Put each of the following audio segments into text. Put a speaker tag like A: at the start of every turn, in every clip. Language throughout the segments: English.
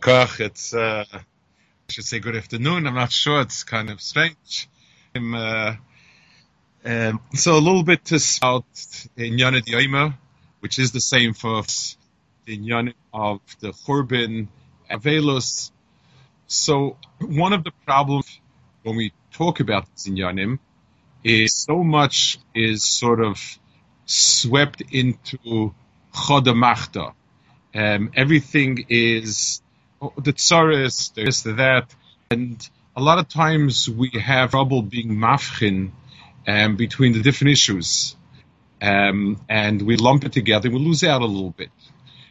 A: Koch, it's, uh, I should say good afternoon. I'm not sure. It's kind of strange. Uh, um, so a little bit about in Yonad Yoima, which is the same for us, in Yonad of the Churban Avelos. So one of the problems when we talk about this Yonim is so much is sort of swept into Chodamachta um, everything is oh, the tsaris, there's the that, and a lot of times we have trouble being mafchin um, between the different issues, um, and we lump it together. We lose out a little bit.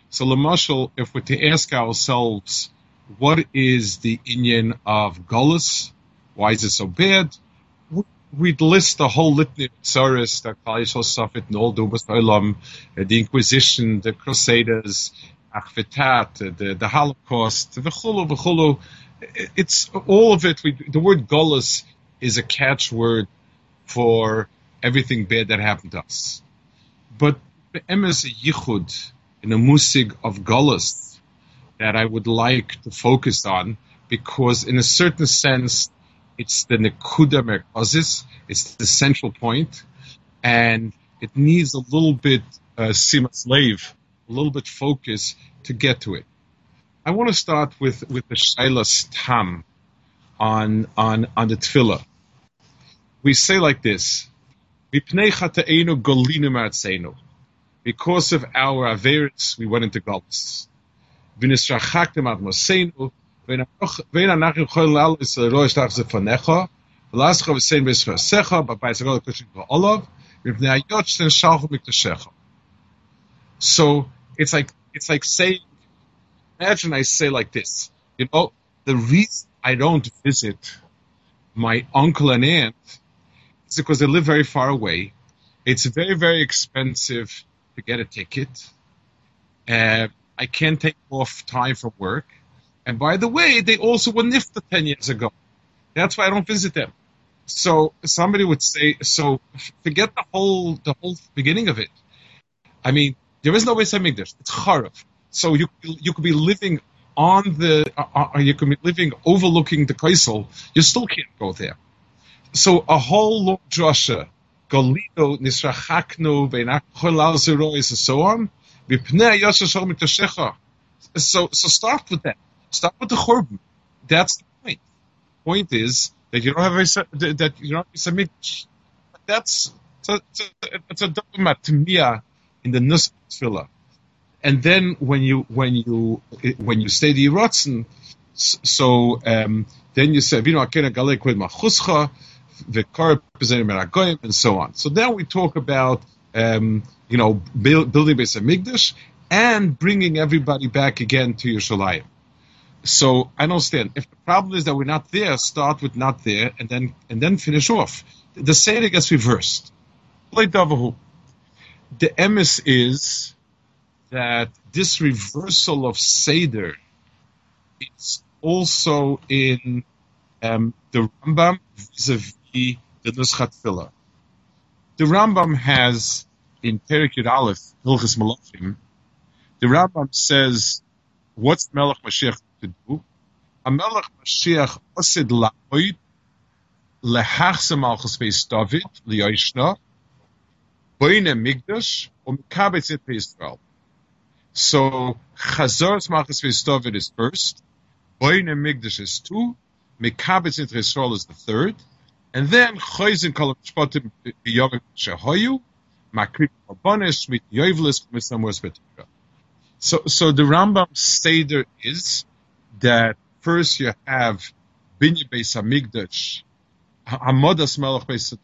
A: So, Lamashal, if we're to ask ourselves, what is the Indian of Gullus? Why is it so bad? We'd list the whole litany of tsaris that Kalishal suffered in all the Dumas the Inquisition, the Crusaders, Achvetat, the, the Holocaust, the Chulu, the Chulu. It's all of it. We, the word Golas is a catchword for everything bad that happened to us. But emes yichud in a musig of Golas that I would like to focus on because in a certain sense it's the nekuda merkazis, it's the central point, and it needs a little bit uh, slave a little bit focus to get to it. I want to start with, with the Shailas Tam on, on, on the Tefillah. We say like this, because of our Averis, we went into Galus. So it's like it's like saying, imagine I say like this, you know, the reason I don't visit my uncle and aunt is because they live very far away. It's very very expensive to get a ticket. Uh, I can't take off time from work. And by the way, they also were NIFTA 10 years ago. That's why I don't visit them. So somebody would say, so forget the whole, the whole beginning of it. I mean, there is no way Beis Hamikdash. It's Charav. So you you could be living on the uh, uh, you could be living overlooking the Kaisel. You still can't go there. So a whole long drasha, Galido nisrachaknu beinachol and so on. So so start with that. Start with the churban. That's the point. Point is that you don't have a that you don't have a That's it's a, it's a, it's to me in the nus tefillah. And then when you when you when you say the Yiratzen, so um, then you say know akena galek with machuscha, meragoyim, and so on. So then we talk about um, you know build, building base of Migdash and bringing everybody back again to Yerushalayim. So I understand. If the problem is that we're not there, start with not there, and then and then finish off. The saying gets reversed. Play Davahu the emes is that this reversal of Seder is also in um, the Rambam vis-a-vis the Nuschat Filah. The Rambam has in Perik Yud Aleph, Hilchas Malachim, the Rambam says, what's Melech Mashiach to do? Mashiach osid la'oid beis David, Boine Migdash Israel. So Chazor's Malchus David is first, Boine Migdash is two, Mikabetz it Israel is the third, and then Choizin Kol Shpotim Biyovim Shehoyu, Makrik Rabbanis, Mit Yoivlis, Misamos Betura. So, so the Rambam Seder is that first you have Binya Beis Hamikdash, Hamodas Melech Beis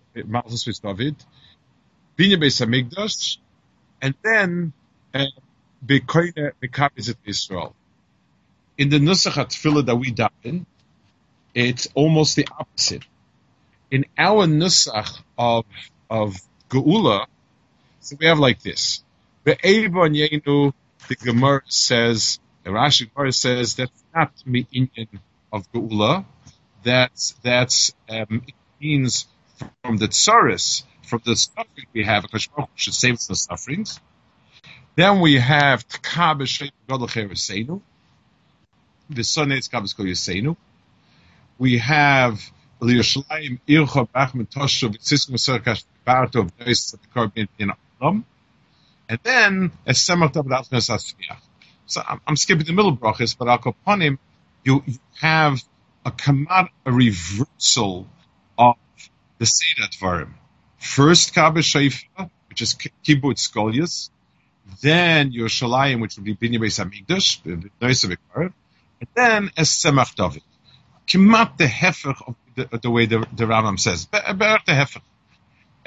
A: David, Binya Beis Hamikdash, and then uh, Bekoine Mekabizet Israel. In the Nusach HaTfilah that we daven, it's almost the opposite. In our Nusach of, of Geula, so we have like this. Yenu, the Gemara says, the Rashi Gemara says, that's not me'inyan of Geula. That's, that's, um, it means from the tsaris, from the suffering we have, because Baruch should save us the sufferings. Then we have Tkab Shem Godel The son is Tkab Yisenu. We have Liyashlayim Ircha Bachman Toshu V'tziskum Serkash Barto V'nois Tzadikor in Adam. And then a Semach Tav Dalchnas Asfiach. So I'm, I'm, skipping the middle brachas, but upon him. You, you have a command, a reversal of the Seder Dvarim. First Kabbah Shaifa, which is Kibbutz Galuyos, then your Yerushalayim, which would be Binyan Beis Hamikdash, and then Es Semach David. Kimat the Hefech of the, the way the, the Rambam says. About the Hefech.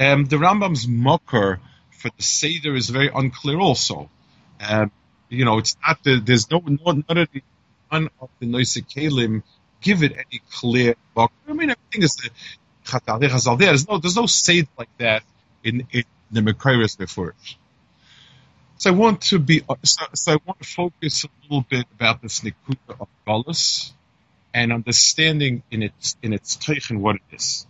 A: Um, the Rambam's mocker for the Seder is very unclear also. Um, you know, it's not the, there's no, no none of the none of the Kalim give it any clear. I mean, everything is the Chatal there. There's no, there's no Seder like that in, in the Mekairis before. So I want to be, so, so, I want to focus a little bit about this Nikuta of Golis and understanding in its, in its Teichen what it is.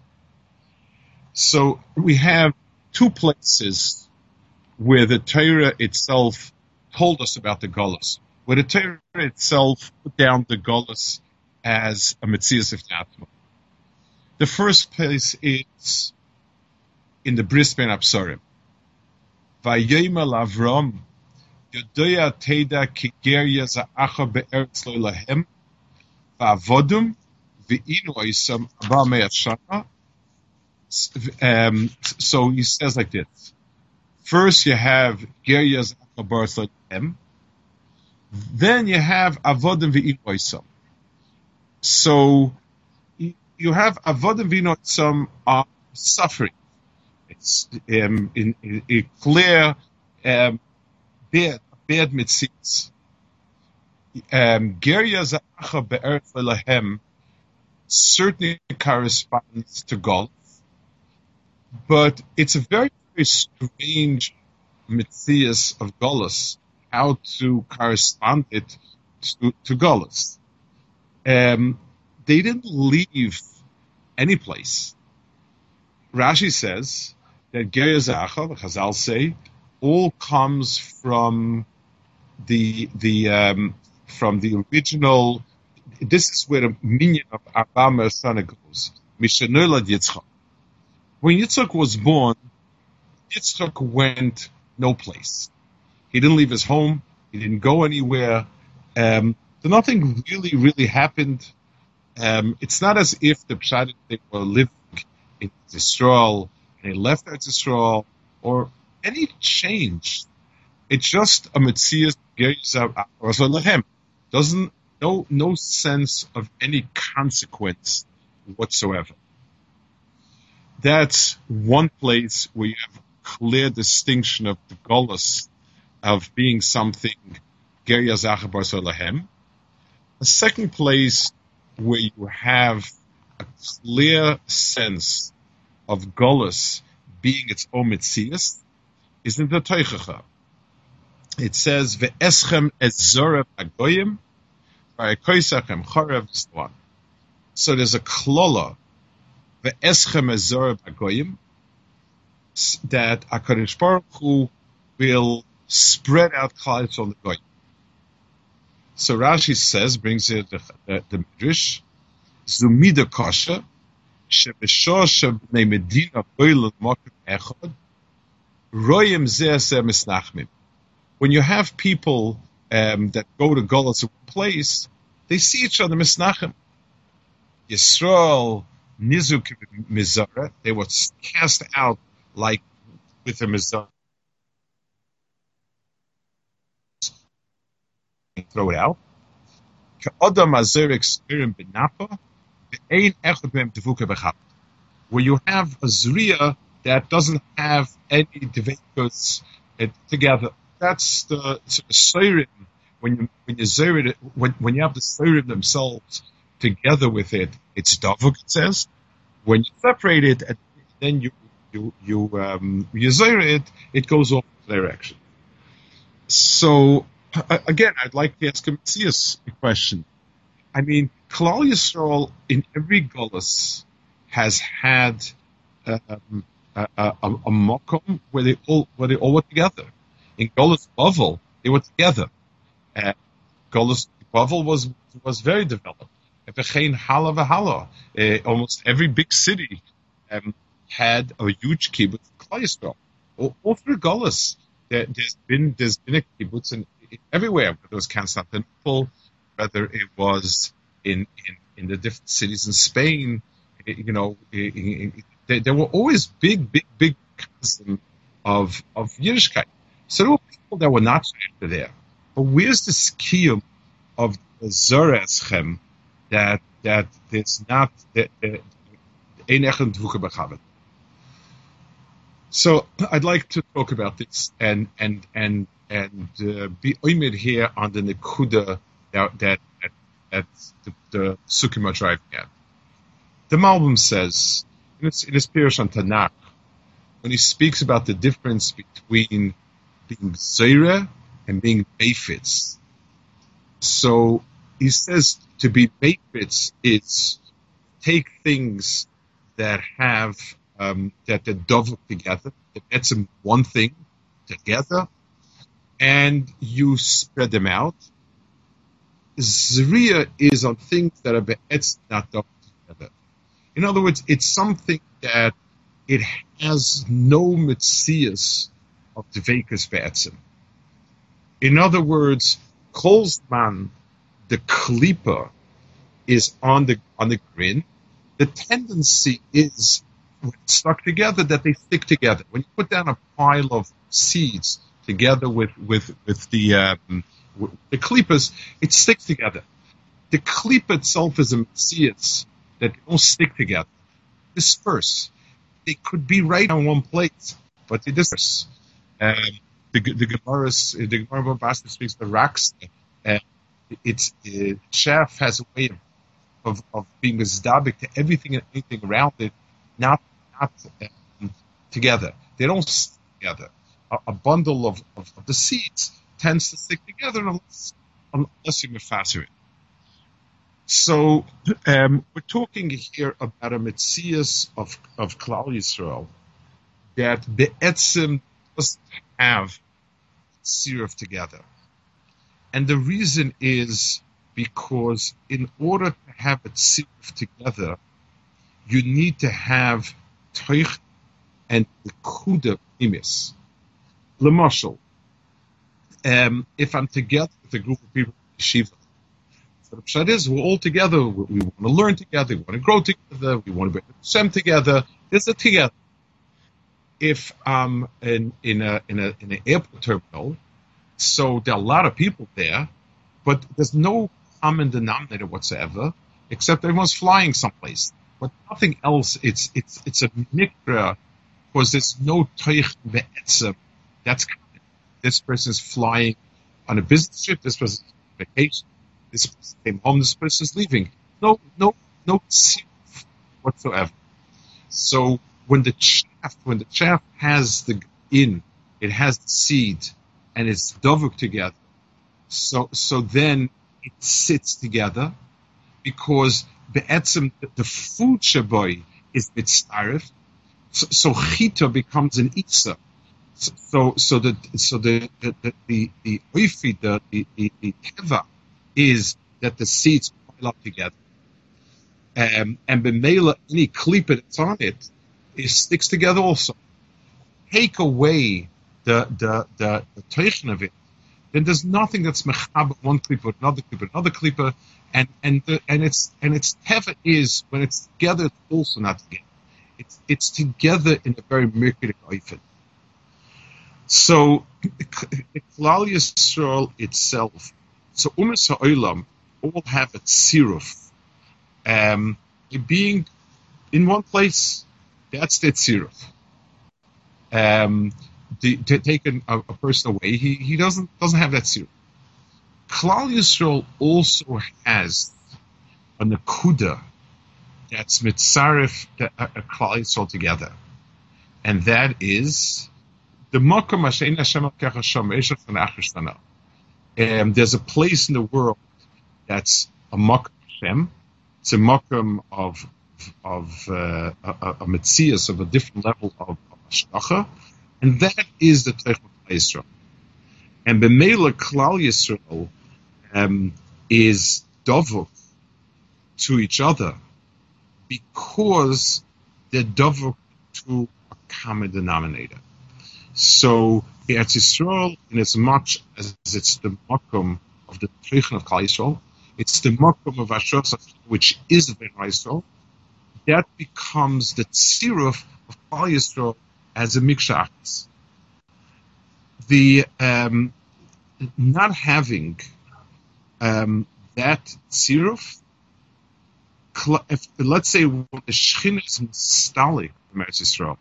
A: So we have two places where the Torah itself told us about the Golis, where the Torah itself put down the Golis as a Metzias of Atma. The first place is in the Bris Bein HaBesarim. Vayemel Avram, Yodoya Teda Kigeria Za'acha Be'eretz Lo Lahem, Va'avodum, V'inu Oisam Abba Me'at Shana. Um, so he says like this. First you have Geria Za'acha Lahem, then you have Avodim V'inu Oisam. So you have Avodim V'inu Oisam are suffering it's um, in, in, in clear um, bad bad mitzvahs. Um, certainly corresponds to golf, but it's a very very strange mitzvahs of Golas, how to correspond it to, to. Um, they didn't leave any place. Rashi says that Ger Zacha, the Chazal say, all comes from the the um, from the original. This is where the minion of Abba Sana goes. Mishanula Yitzchak. When Yitzchak was born, Yitzchak went no place. He didn't leave his home. He didn't go anywhere. Um, nothing really, really happened. Um, it's not as if the Pshat they were living in Israel and he left Eretz Yisrael, or any change. It's just a Metzias him. Doesn't no no sense of any consequence whatsoever. That's one place where you have clear distinction of the golus of being something A second place where you have a clear sense of Golas being its own mitzias is in the Tochacha. It says, Ve'eschem et zorev agoyim, va'ekoisachem chorev one. So there's a klola, Ve'eschem et zorev agoyim, that HaKadosh Baruch Hu will spread out clouds on the goyim. So Rashi says, brings it the, the, Mish Zmidkoshe shepeshoshem in Medina by the Midrash, Zumida kosher, when you have people um, that go to Golas place, they see each other misnachim. Yisrael, Nizuk Mizara, they were cast out like with a Mizara. Throw it out. Where you have a Zriya that doesn't have any Devekus together. That's the Siren when you when you zero it, when when you have the Surim themselves together with it, it's Davuk. It says when you separate it, and then you you you um, you it goes off direction. So again, I'd like to ask a a question. I mean, Kalal Yisrael in every Gullus has had um, a, a, a mokum where they all where they all were together. In Golas Bavel, they were together. Uh, Golas Bavel was was very developed. Uh, almost every big city um, had a huge kibbutz all, all through Golas, there, has been there's been a kibbutz in, everywhere. Whether it was Constantinople, whether it was in in, in the different cities in Spain, you know, there, there were always big, big, big of of Yiddishkeit. So there were people that were not there. But where's the scheme of the Zoreschem that that it's not that so I'd like to talk about this and and and and uh, be oimid here on the nekuda that that the, the Sukkim are driving at. The Malbim says in his, in his Pirush on Tanakh, when he speaks about the difference between being zera and being Mayfitz. So he says to be Mayfitz is take things that have um, that are together, that that's one thing together, and you spread them out. Zriya is on things that are be'etz not together. In other words, it's something that it has no mitzias of the dvekas be'etzim. In other words, Kolzman, the klipa, is on the on the grin. The tendency is stuck together that they stick together. When you put down a pile of seeds together with with with the um, the klipas, it sticks together. The klipa itself is a mitzias that don't stick together. Disperse. They could be right on one place, but they disperse. Um, the the Gemara the Gemara Basta speaks the racks. Uh, it's uh, chef has a way of of, being mizdabik to everything and anything around it, not not um, together. They don't stick together. A, a bundle of, of, of, the seeds tends to stick together unless, unless you mafaser it. So um, we're talking here about a mitzias of of Klal Yisrael that be'etzim doesn't have siruf together, and the reason is because in order to have it siruf together, you need to have toich and the kuda imis. Lemashal, um, if I'm together with a group of people so the pshat is we're all together. We, we, want to learn together. We want to grow together. We want to be Hashem together. It's a together. If I'm in in a in a in an airport terminal, so there are a lot of people there, but there's no common denominator whatsoever, except everyone's flying someplace. But nothing else. It's it's it's a mikra because there's no toich be'etzem. That's. This person is flying on a business trip. This person is on vacation. This person came home. This person is leaving. No, no, no seed whatsoever. So when the chaff, when the chaff has the in, it has the seed, and it's dovuk together. So, so then it sits together because be'etzem, the food shaboy is mitzaref. So, so chita becomes an itza so so that so the the the the the, the, the, the teva is that the seeds pile up together. Um, and b'mela any klipa that's on it, it sticks together also. Take away the the the, the of it, then there's nothing that's mechab one klipa, another klipa, another klipa, and and the, and it's and it's teva is when it's together, it's also not together. It's it's together in a very mercury oifid. So, Klal Yisrael itself so Umas Ha'olam all have a tziruf. Um, being in one place, that's the tziruf. Um, to, take a, a, person away, he, he doesn't doesn't have that tziruf. Klal Yisrael also has a nakuda that's mitzaref a, a Klal Yisrael together, and that is the makom Hashem Hashem Hashem um, There's a place in the world that's a makom Hashem. It's a makom of of uh, a, a mitzias of a different level of, of and that is the Teichot Yisrael. And Bemela Klal Yisrael um, is dovuk to each other because they're dovuk to a common denominator. So the Eretz Yisrael, in as much as it's the makom of the Teichon of Yisrael, it's the makom of Ashos, which is the Ben Yisrael, that becomes the tziruf of Klal Yisrael as a mikshach. The um, not having um, that tziruf, if, let's say when the shchin is mistalik from Eretz Yisrael,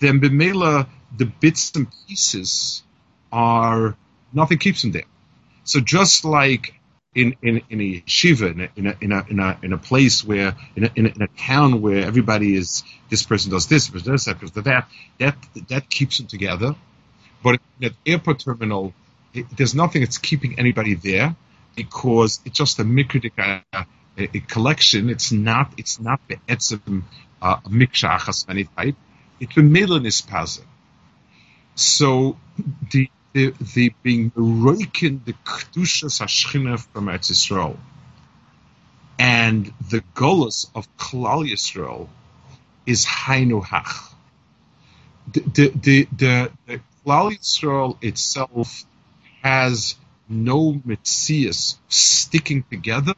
A: then b'mela the bits and pieces are nothing keeps them there. So just like in, in, in a yeshiva, in a, in a, in a, in a, in a place where, in a, in a, in a town where everybody is, this person does this, this person does that, person does that, that, that keeps them together. But at airport terminal, it, there's nothing that's keeping anybody there because it's just a mikridik, a, a, collection. It's not, it's not the etzim, uh, mikshachas of any type. It's a milanis paza. So the the, the being roikin the kedushas hashchina from Eretz Yisrael and the golus of Klal Yisrael is hainu hach. The the the, the, the Klal Yisrael itself has no mitzias sticking together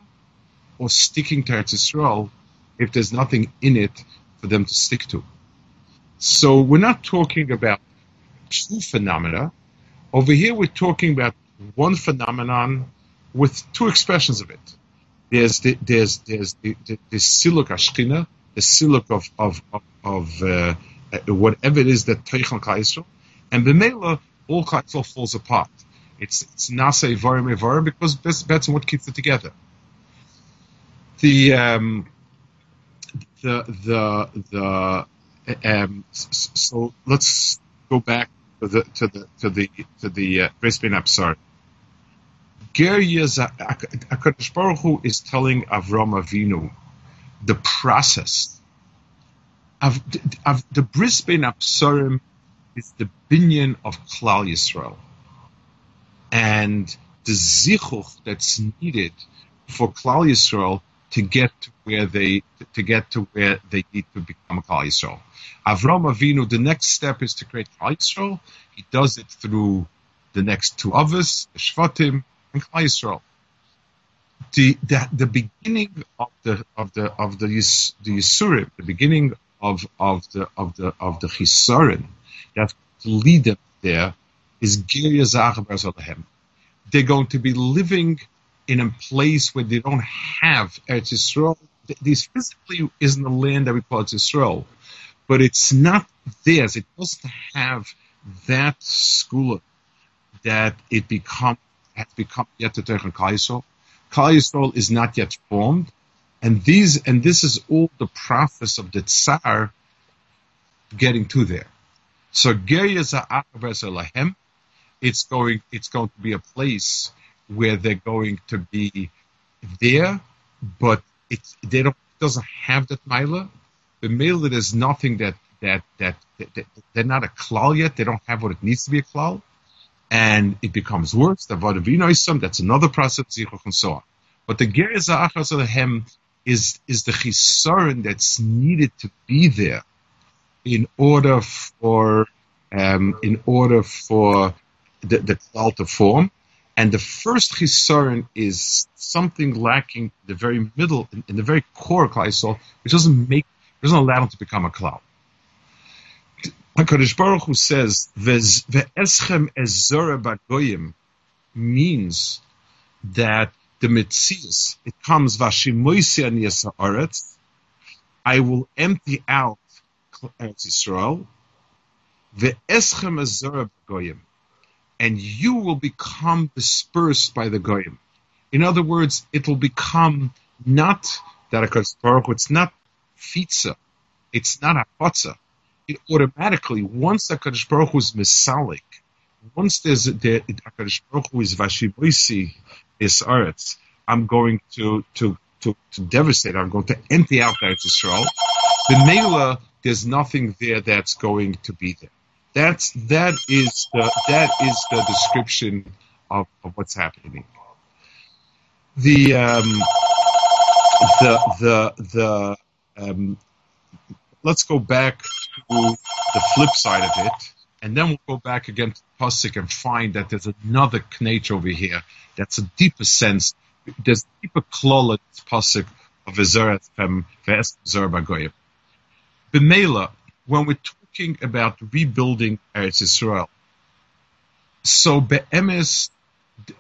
A: or sticking to Eretz Yisrael if there's nothing in it for them to stick to. So we're not talking about two phenomena over here, we're talking about one phenomenon with two expressions of it. There's the, there's there's the, the, siluk ashkina, the siluk of of of, uh, uh whatever it is that teichel kaisel, and b'meila all kaisel falls apart. It's it's nasa varim varim because that's, that's what keeps it together. The um, the the the um, so let's go back to the to the to the to the uh, Bris Bein HaBesar. Ger Hakadosh Baruch Hu is telling Avram Avinu the process of, the Bris Bein HaBesarim is the binyan of Klal Yisrael, and the zichuch that's needed for Klal Yisrael to get to where they to get to where they need to become Klal Yisrael. Avram Avinu, the next step is to create Yisrael. He does it through the next two others, the Shvatim and Yisrael. The, the, the beginning of the of the of the the Yisurim, the beginning of of the of the of the Chisarim that to lead them there is They're going to be living in a place where they don't have Eretz Yisrael. This physically isn't the land that we call Eretz Yisrael but it's not theirs. It doesn't have that school that it become has become yet to Teichen Kaisol. Kaisol is not yet formed, and these and this is all the process of the Tsar getting to there. So Lahem, it's going it's going to be a place where they're going to be there, but it they don't doesn't have that Mila, the B'mela, there's nothing that, that, that, that, that, they're not a klal yet. They don't have what it needs to be a klal. And it becomes worse. The Vadavinoisam, that's another process, and so on. But the Gerizah Achas is, is the chisaron that's needed to be there in order for, um, in order for the, the klal to form. And the first chisaron is something lacking in the very middle, in, in the very core of which doesn't make doesn't allow him to become a cloud. HaKadosh Baruch Hu says, Ve'eschem ezora bagoyim means that the mitzias, it comes vashimoisi aniyas ha'aretz, I will empty out uh, Eretz Yisrael, ve'eschem ezora bagoyim, and you will become dispersed by the goyim. In other words, it will become not that a Baruch Hu, it's not fitza, it's not a chotza. It automatically, once the Kadosh Baruch Hu is misalik, once there's the Kadosh Baruch Hu is vashiboisi is earth, I'm going to to to, to devastate. I'm going to empty out Eretz Yisrael. The Mela, there's nothing there that's going to be there. That's that is the that is the description of, of what's happening. The um, the the the um, let's go back to the flip side of it, and then we'll go back again to Pasuk and find that there's another knach over here that's a deeper sense. There's a deeper at Pasuk of Ezeret from Ve'es Bagoyev. B'meila, when we're talking about rebuilding Eretz Yisrael, so be'emes,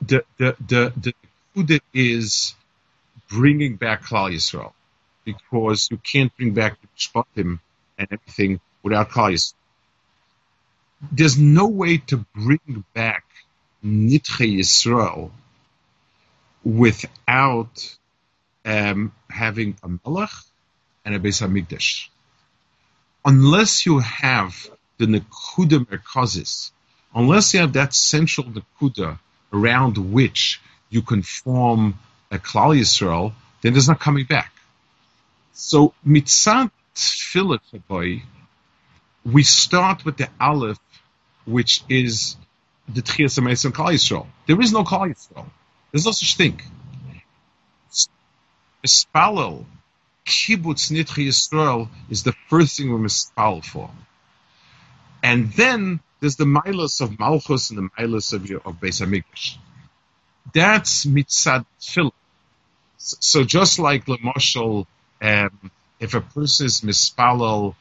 A: the the the the kuda is bringing back Klal Yisrael because you can't bring back the Shpatim and everything without Yisrael. There's no way to bring back Nitche Yisrael without um, having a Melech and a Beis Hamikdash. Unless you have the Nekuda Merkazis, unless you have that central Nekuda around which you can form a Klal Yisrael, then there's not coming back. So mitzat tefillah we start with the aleph, which is the tchias and Klal Yisrael. There is no Klal Yisrael. There's no such thing. Mispalel, kibbutz nitchi Yisrael is the first thing we're mispal for. And then there's the milas of Malchus and the milas of, of Beis Hamikdash. That's mitzad tefillah. So just like Lamashal, um, if a person is mispalal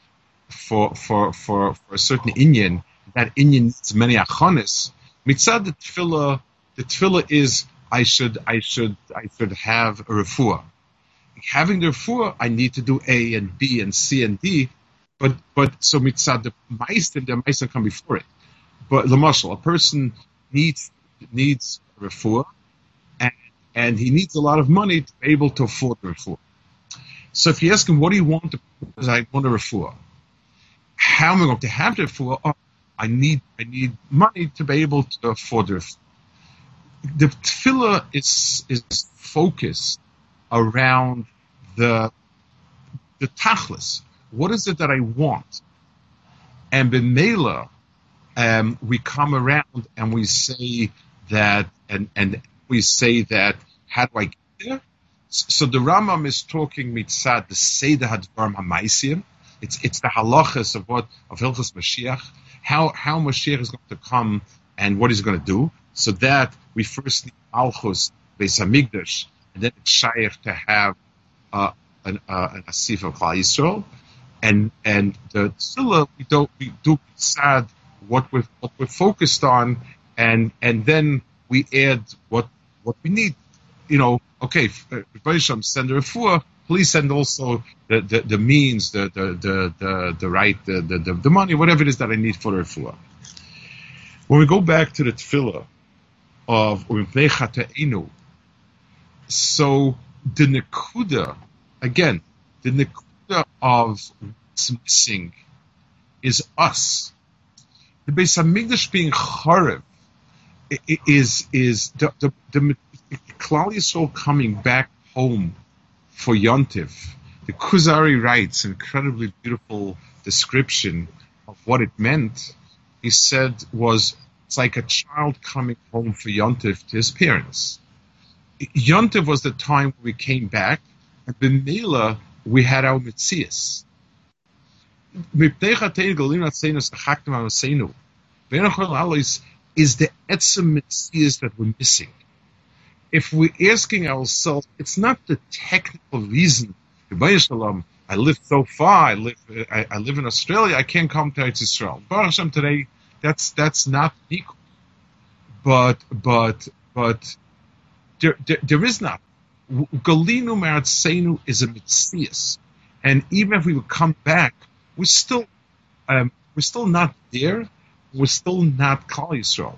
A: for for for for a certain Indian, that Indian needs many achonis. Mitzad the tefillah, the tefillah is I should I should I should have a refuah. Having the refuah, I need to do A and B and C and D. But but so mitzad the meister, the meister come before it. But Lamashal, a person needs needs refuah, and and he needs a lot of money to be able to afford the refuah. So if you ask him, what do you want? To, I want a refuah. How am I going to have the refuah? Oh, I need I need money to be able to afford the. The tefillah is is focused around the the tachlis. What is it that I want? And b'meila, um, we come around and we say that, and and we say that. How do I get there? So the Rambam is talking mitzad the Seder Hadvarim Hamaisim. It's it's the halachas of what of Hilchas Mashiach, how how Mashiach is going to come and what he's going to do. So that we first need Malchus Beis and then it's shaykh to have uh, an uh, an asif of Klal Yisrael, and and the Tzilla we don't we do sad what we what we're focused on, and and then we add what what we need you know, okay, Beresham, send the refuah, please send also the, the, the means, the, the, the, the, right, the, the, the, money, whatever it is that I need for the refuah. When we go back to the tefillah of Inu, so the nekuda, again, the nekuda of what's missing is us. The Beis Hamikdash being charev is is the, the, the Klal Yisrael coming back home for Yontif, the Kuzari writes an incredibly beautiful description of what it meant. He said was it's like a child coming home for Yontif to his parents. Yontif was the time we came back, and B'Mela we had our Mitzias. Is the etzem Mitzias that we're missing if we're asking ourselves, it's not the technical reason. I live so far. I live. I, I live in Australia. I can't come to Israel. Baruch Hashem today. That's that's not equal. But but but there, there, there is not. Galinu Maratzenu is a mitzias, and even if we would come back, we're still um, we're still not there. We're still not Klal Yisrael.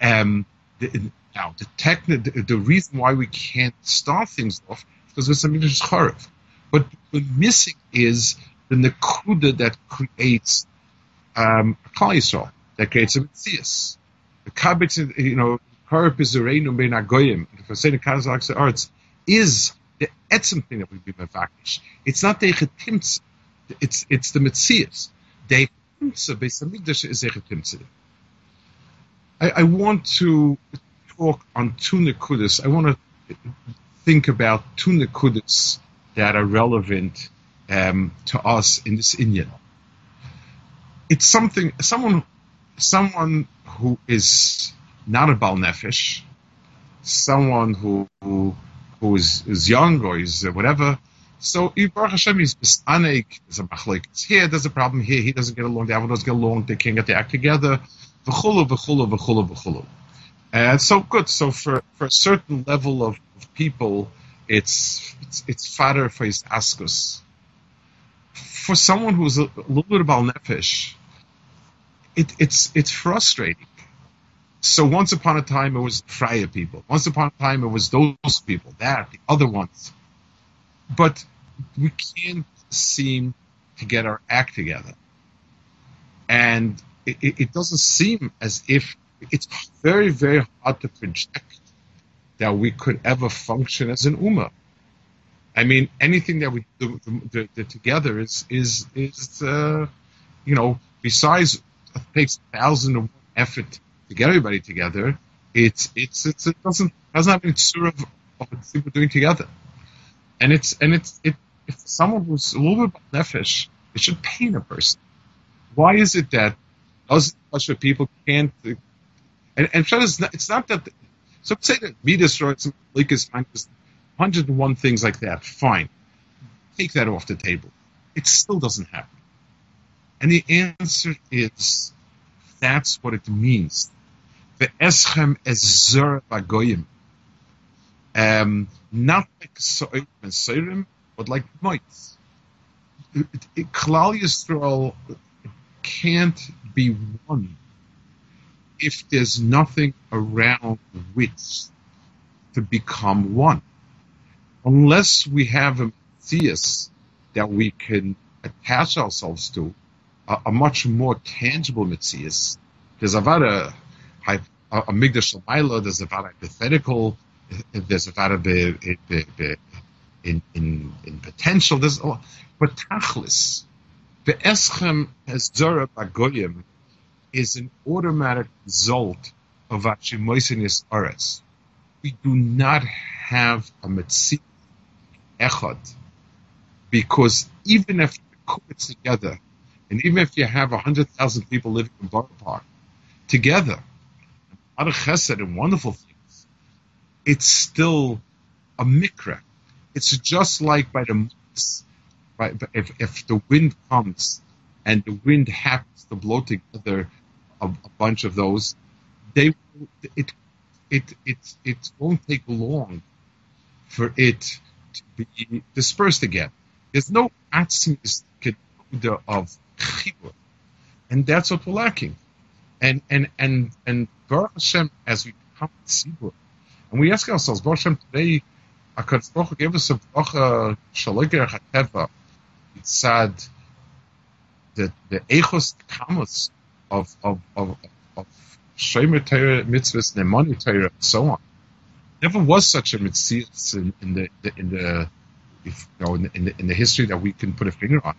A: Um, the, now, the, the, the reason why we can't start things off because it's a Midrash Chorev. But what's missing is the Nakuda that creates um, a Yisrael, that creates a Metzias. The Kabbalah, you know, Chorev is Zereinu Ben Agoyim, If I say the Kazakh arts, is the etzem thing that we be mevakish. It's not the Echetimtz, it's, it's the Metzias. The Echetimtz, Beis HaMikdash is Echetimtz. I, I want to talk on two Nakudas. I want to think about two Nakudas that are relevant um, to us in this Indian. It's something, someone, someone who is not a Bal Nefesh, someone who, who, who is, is young or is whatever. So, Baruch Hashem is mistanek, there's a machlik. Here, there's a problem here, he doesn't get along, the other doesn't get along, they can't get the act together. V'chulu, v'chulu, v'chulu, v'chulu. And so good. So for, for a certain level of, people, it's, it's, it's fatter for his askus. For someone who's a, a little bit about nefesh, it, it's, it's frustrating. So once upon a time it was Freya people. Once upon a time it was those people, that, the other ones. But we can't seem to get our act together. And it, it doesn't seem as if it's very, very hard to project that we could ever function as an ummah. I mean, anything that we do, together is is is uh, you know, besides it takes a thousand of effort to get everybody together, it's it's, it's it doesn't doesn't have any sort of of what people doing together, and it's and it's it if someone who's a little bit nefesh, it should pain a person. Why is it that us of people can't and, and it's not, it's not that, so say that me destroyed some Lakers, 101 things like that, fine. Take that off the table. It still doesn't happen. And the answer is, that's what it means. The eschem ezer bagoyim. Um, not like So'im and So'irim, but like mites. Klal Yisrael can't be one if there's nothing around which to become one. Unless we have a theist that we can attach ourselves to, a, a much more tangible Metzias. There's about a, a, a Migdash Lamayla, there's about hypothetical, there's about a, in, in, in potential, there's a lot. But Tachlis, the Eschem as Zora Bagoyim is an automatic result of Achimoisinis Aris. We do not have a Metzi Echad because even if you put it together, and even if you have 100,000 people living in Borough Park together, lot of chesed and wonderful things, it's still a mikra. It's just like by the. If, if the wind comes and the wind happens to blow together a, a bunch of those, they it it it it won't take long for it to be dispersed again. There's no atzmis of chibur, and that's what we're lacking. And and and and Baruch Hashem, as we come to Sibur, and we ask ourselves, Baruch Hashem, today, Hakadosh Baruch gave us a bracha shaliger hateva. It said that the echos kamus of of of of Shomer Torah mitzvahs, Nemani and so on. Never was such a mitzvah in, in, the in the if, you know in the, in the, in the history that we can put a finger on,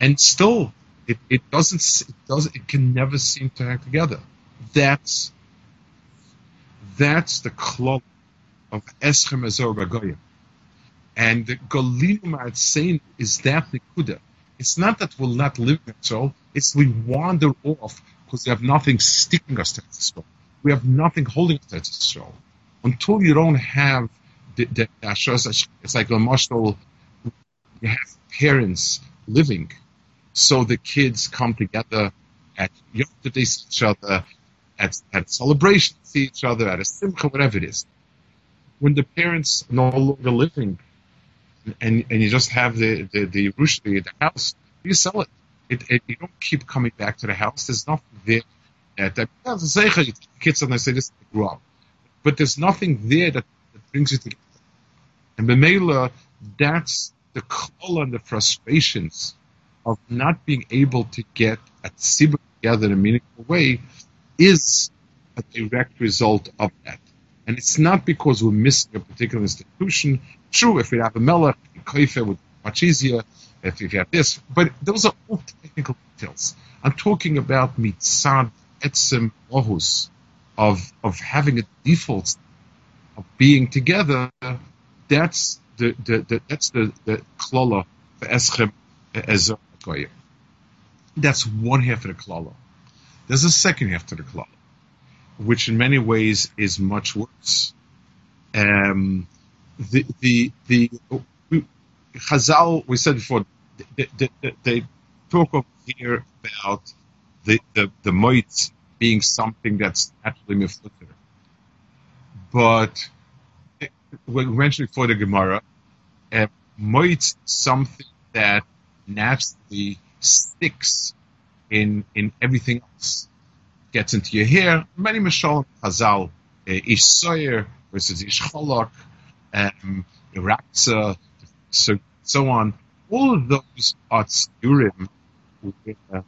A: and still it, it doesn't it does it can never seem to hang together. That's that's the club of Eschem Azor Bagoyim. And the Golinu saying is that the Kuda. It's not that we'll not live in soul, it's we wander off because we have nothing sticking us to soul. We have nothing holding us to soul. Until you don't have the, the, the it's like a marshal, you have parents living, so the kids come together at Yom they see each other, at, at celebrations see each other, at a simcha, whatever it is. When the parents are no longer living, and and you just have the the the, the house, you sell it. It, it. You don't keep coming back to the house. There's nothing there that. that kids and I say this grew up, but there's nothing there that, that brings you together. And Bemela, that's the call and the frustrations of not being able to get a tzibur together in a meaningful way is a direct result of that. And it's not because we're missing a particular institution. True, if we have a melech, koife would be much easier if you have this, but those are all technical details. I'm talking about mitzad etzem ohus, of of having a default of being together. That's the, the, the that's the the klala for eschem That's one half of the klala. There's a second half to the klala which in many ways is much worse. Um, the the the Chazal, we said before, they, they, they talk over here about the the the might being something that's naturally mifluter, but we mentioned before the Gemara, uh, might something that naturally sticks in in everything else. Gets into your hair. Many Mashal Chazal, uh, Ish Soyer versus Ish Cholok, um, so, so on. All of those are tzurim, uh,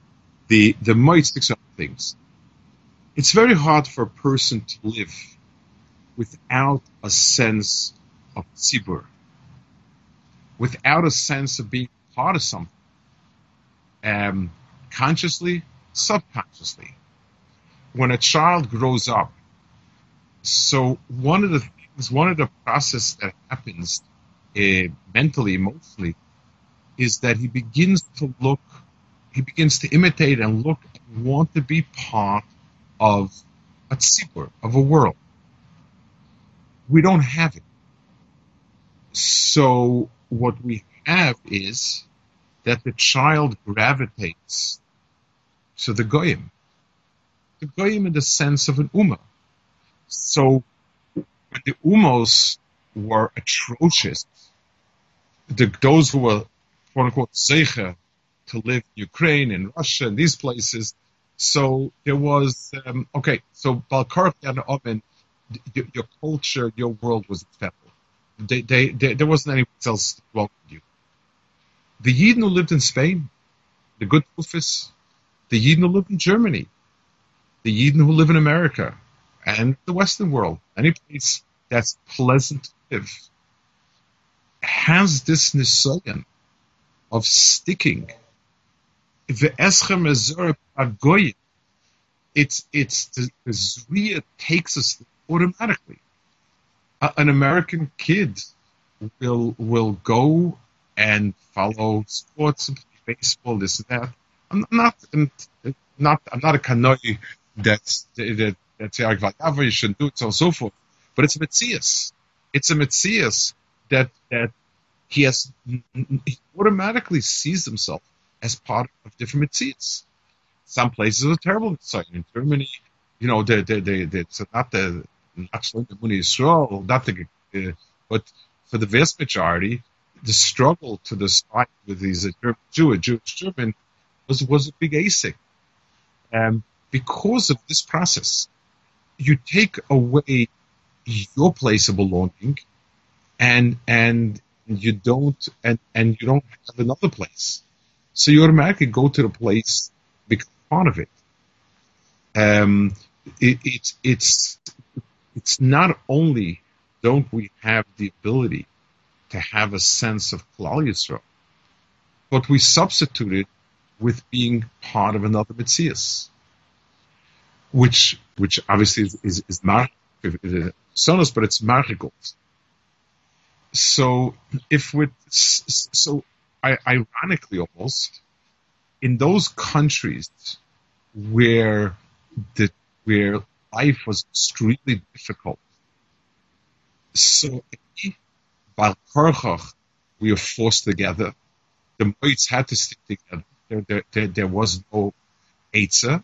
A: the, the most of things. It's very hard for a person to live without a sense of tzibur, without a sense of being part of something, um, consciously, subconsciously when a child grows up, so one of the things, one of the process that happens uh, mentally, emotionally, is that he begins to look, he begins to imitate and look and want to be part of a tzibur, of a world. We don't have it. So what we have is that the child gravitates to the goyim the goyim in the sense of an ummah. So the Umos were atrocious, the, those who were quote unquote zeicha to live in Ukraine and Russia and these places. So there was um, okay. So Balkark and Omen, your, your, culture, your world was accepted. They, they, they, there wasn't anyone else welcomed you. The Yidden who lived in Spain, the good Kufis, the Yidden who lived in Germany, the Yidden who live in America and the Western world, any place that's pleasant to live, has this nisayon of sticking. It's it's the, the zriya takes us automatically. an American kid will will go and follow sports, baseball, this and that. I'm not, I'm not, I'm not a kanoi that's that that's you shouldn't do it, so on and so forth. But it's a mitzias. It's a mitzias that that he has he automatically sees himself as part of different mitzias. Some places are terrible mitzvah. In Germany, you know, they they they, they it's not the not the Israel, not the uh, but for the vast majority, the struggle to decide with these uh, Jew, Jewish German was was a big ASIC. Um, because of this process, you take away your place of belonging and, and you don't, and, and you don't have another place. So you automatically go to the place, become part of it. Um, it, it's, it's, it's not only don't we have the ability to have a sense of Klal but we substitute it with being part of another Mitzias which which obviously is is, is mar- sonos, but it's magical. So if with so ironically almost in those countries where the where life was extremely difficult, so by we were forced together. The mates had to stick together. There, there, there, there was no Eitzah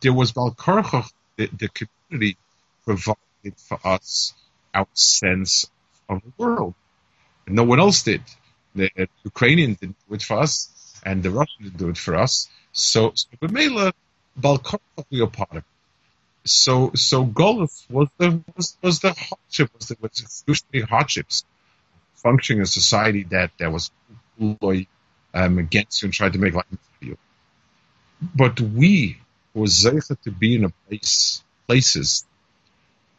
A: there was Balkarchach, the, the community provided for us our sense of the world. And no one else did. The Ukrainian didn't do it for us, and the Russians didn't do it for us. So, so Bemela, Balkarcha we are part of. It. So so Golus was the was, was the hardship was the was excruciating hardships. Functioning a society that that was um, against you and tried to make life for you. But we were zeicha to be in a place places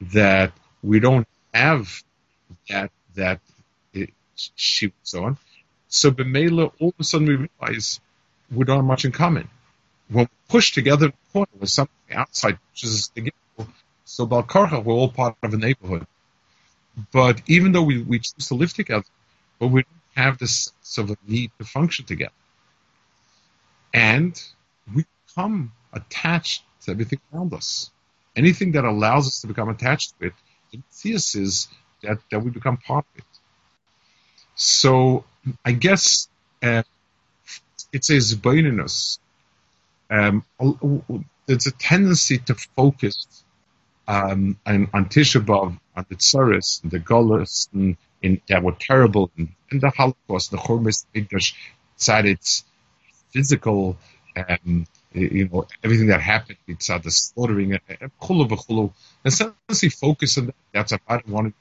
A: that we don't have that that she so on. So Bemela, all of a sudden we realize we don't have much in common. When we push together in the corner with something outside pushes us together, so Balkarcha, we're all part of a neighborhood. But even though we, we choose to live together, but we don't have this sense of a need to function together. And we become attached to everything around us. Anything that allows us to become attached to it, the thesis is that, that we become part of it. So I guess uh, it's a zbaininus. Um, there's a tendency to focus um, on, on Tisha B'Av, on the Tsaris, and the Golas, and, and, that were terrible, and, and the Holocaust, the English side, its physical, um, you know, everything that happened, it's uh, the slaughtering, chulu v'chulu. Essentially, focus on that. That's about one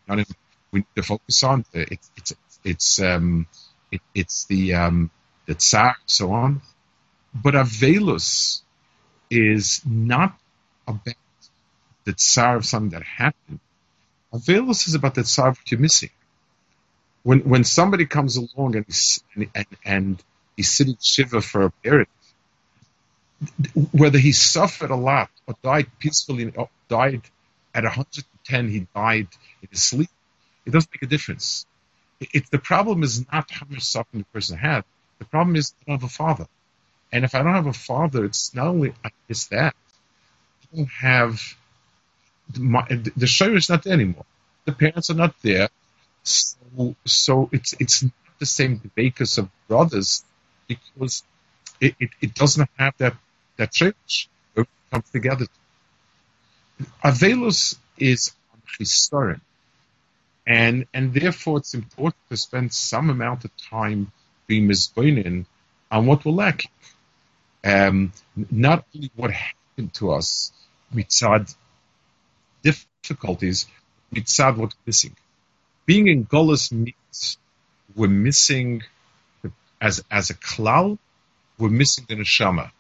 A: we need to focus on. It's it's it's um, it, it's the um, the tsar, so on. But Avelus is not about the tsar of something that happened. Avelus is about the tsar of what you're missing. When when somebody comes along and he's, and, and he's sitting shiva for a period, whether he suffered a lot or died peacefully, or died at 110, he died in his sleep, it doesn't make a difference. It, the problem is not how much suffering the person had. The problem is I don't have a father. And if I don't have a father, it's not only it's that I don't have my, the show is not there anymore. The parents are not there, so so it's it's not the same debate of brothers because it, it, it, doesn't have that that church comes together. Avelus is on historian. And, and therefore it's important to spend some amount of time being misbeinin on what we're lacking. Um, not only what happened to us, mitzad difficulties, mitzad what's missing. Being in Golas means we're missing, as, as a klal, we're missing the neshama.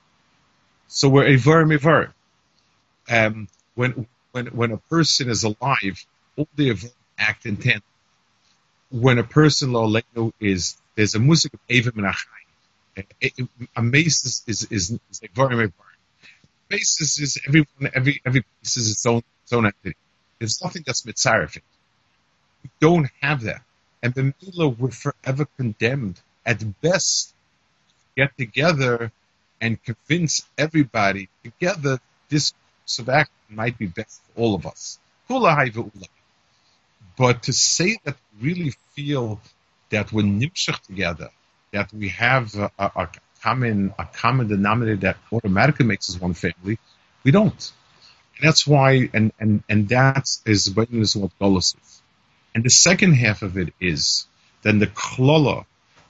A: So we're Ivarim Ivarim. Um, when, when, when a person is alive, all the act in tandem. When a person lo is there's a music of Eva Menachai. A mace is is is, very very Basis is everyone every every piece is its own its own entity. There's nothing that's mitzarefit. We don't have that. And the Mila we're forever condemned at best get together and convince everybody together this course of action might be best for all of us. But to say that we really feel that we're nimshach together, that we have a, a, a, common a common denominator that automatically makes us one family, we don't. And that's why, and and and that is what Golos is. And the second half of it is then the klola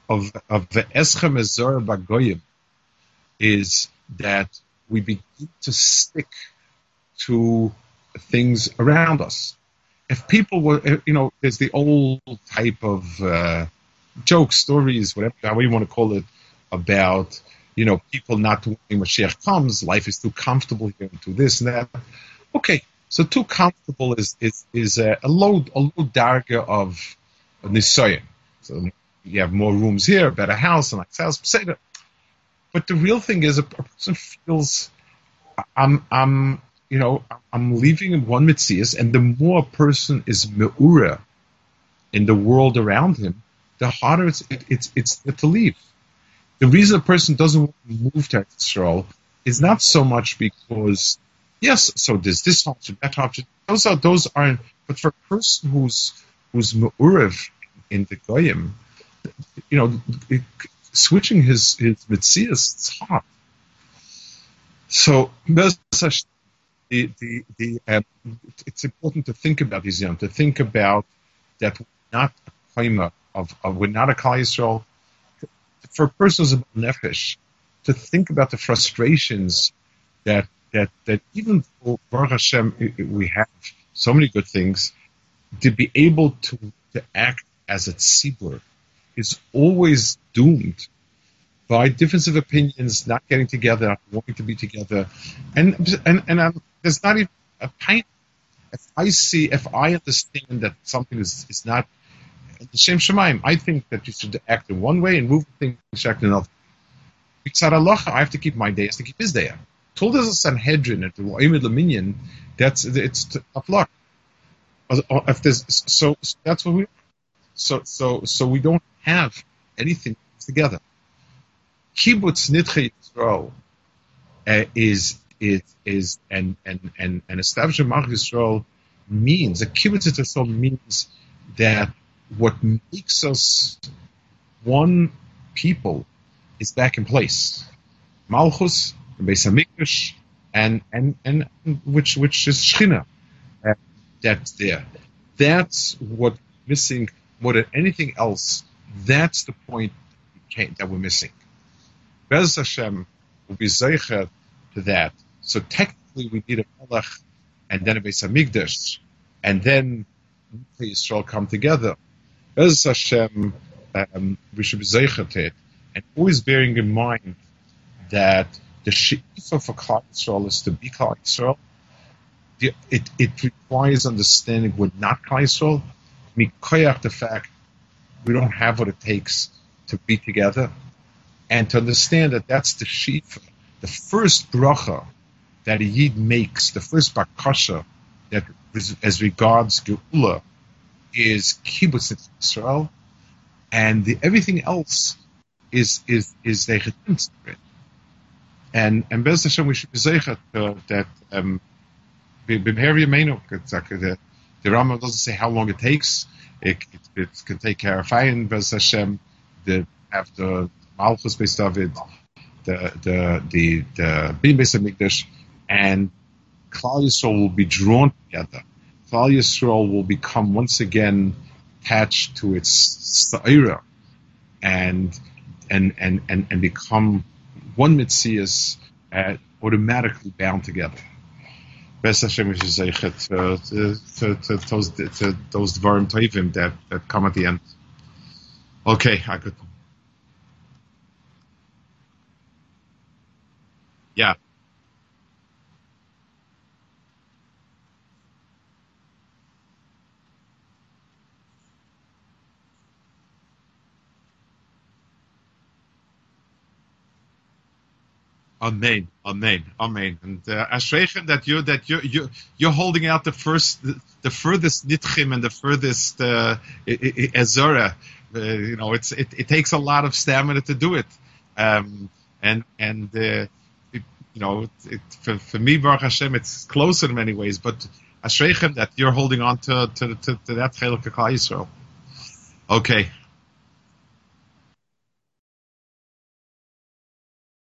A: of of the eschem ezor bagoyim is that we begin to stick to things around us if people were, you know, there's the old type of uh, joke stories, whatever however you want to call it, about you know people not when Mashiach comes, life is too comfortable here, to this and that. Okay, so too comfortable is is is a, a low a low darga of nisoyim. So you have more rooms here, better house, and like house. But the real thing is, a, person feels I'm I'm you know, I'm leaving in one mitzias, and the more a person is meura in the world around him, the harder it's it, it's it's to leave. The reason a person doesn't move to Israel is not so much because yes, so there's this option, that option. Those are those aren't. But for a person who's who's me'urev in the goyim, you know, it, switching his his mitzias, it's hard. So the, the, the um, it's important to think about these young, to think about that we're not a claimer of, of, we're not a Yisrael. For persons of nefesh, to think about the frustrations that that that even though Baruch Hashem we have so many good things, to be able to to act as a tzibur is always doomed by difference of opinions, not getting together, not wanting to be together, and and and um, there's not even a pint. If I see, if I understand that something is is not the same shemaim, I think that you should act in one way and move things act in another. Allah, I have to keep my day, I have to keep his day. Told us a Sanhedrin at the Oimid Laminion, that's it's tough luck. If there's so, so that's what we so so so we don't have anything together. Kibbutz Nidchei Yisrael uh, is is is and and and and establishing Yisrael means a Kibbutz means that what makes us one people is back in place. Malchus, Beis Hamikdash, and and and which which is Shechina, uh, that's there. That's what missing more than anything else. That's the point that we're missing. Bez Hashem will be zeicher to that. So technically, we need a Melech and then a Beis Hamikdash, and then Israel come together. Bez Hashem, um, we should be zeicher to it, and always bearing in mind that the she'ifa for Klal Yisrael is to be Klal Yisrael. It, it requires understanding we're not Klal Yisrael. Mikoyach the fact we don't have what it takes to be together, and to understand that that's the she'ifa, the first bracha that a yid makes, the first bakasha that as regards geula is kibbutz Israel, and the, everything else is is is they and and Bez Hashem we should be zeichet uh, that um, yameinu the the Rambam doesn't say how long it takes. It, it, it can take care of fine Bez Hashem. The have the Malchus Beis David, the the the the Bin Beis Hamikdash, and Klal Yisrael will be drawn together. Klal Yisrael will become once again attached to its Sa'ira and and and and, and become one mitzias uh, automatically bound together. Best Hashem is zeichet uh, to, to, to, those to those dvarim tovim that that come at the end. Okay, I could. Yeah. Amen, amen, amen. And uh, that you that you you you're holding out the first the, the furthest nitchim and the furthest uh. Uh, you know, it's it, it takes a lot of stamina to do it. Um, and and uh, it, you know, it, for, for me, Baruch Hashem, it's closer in many ways. But Ashreichem that you're holding on to to to, to that Chelik Yisrael. Okay.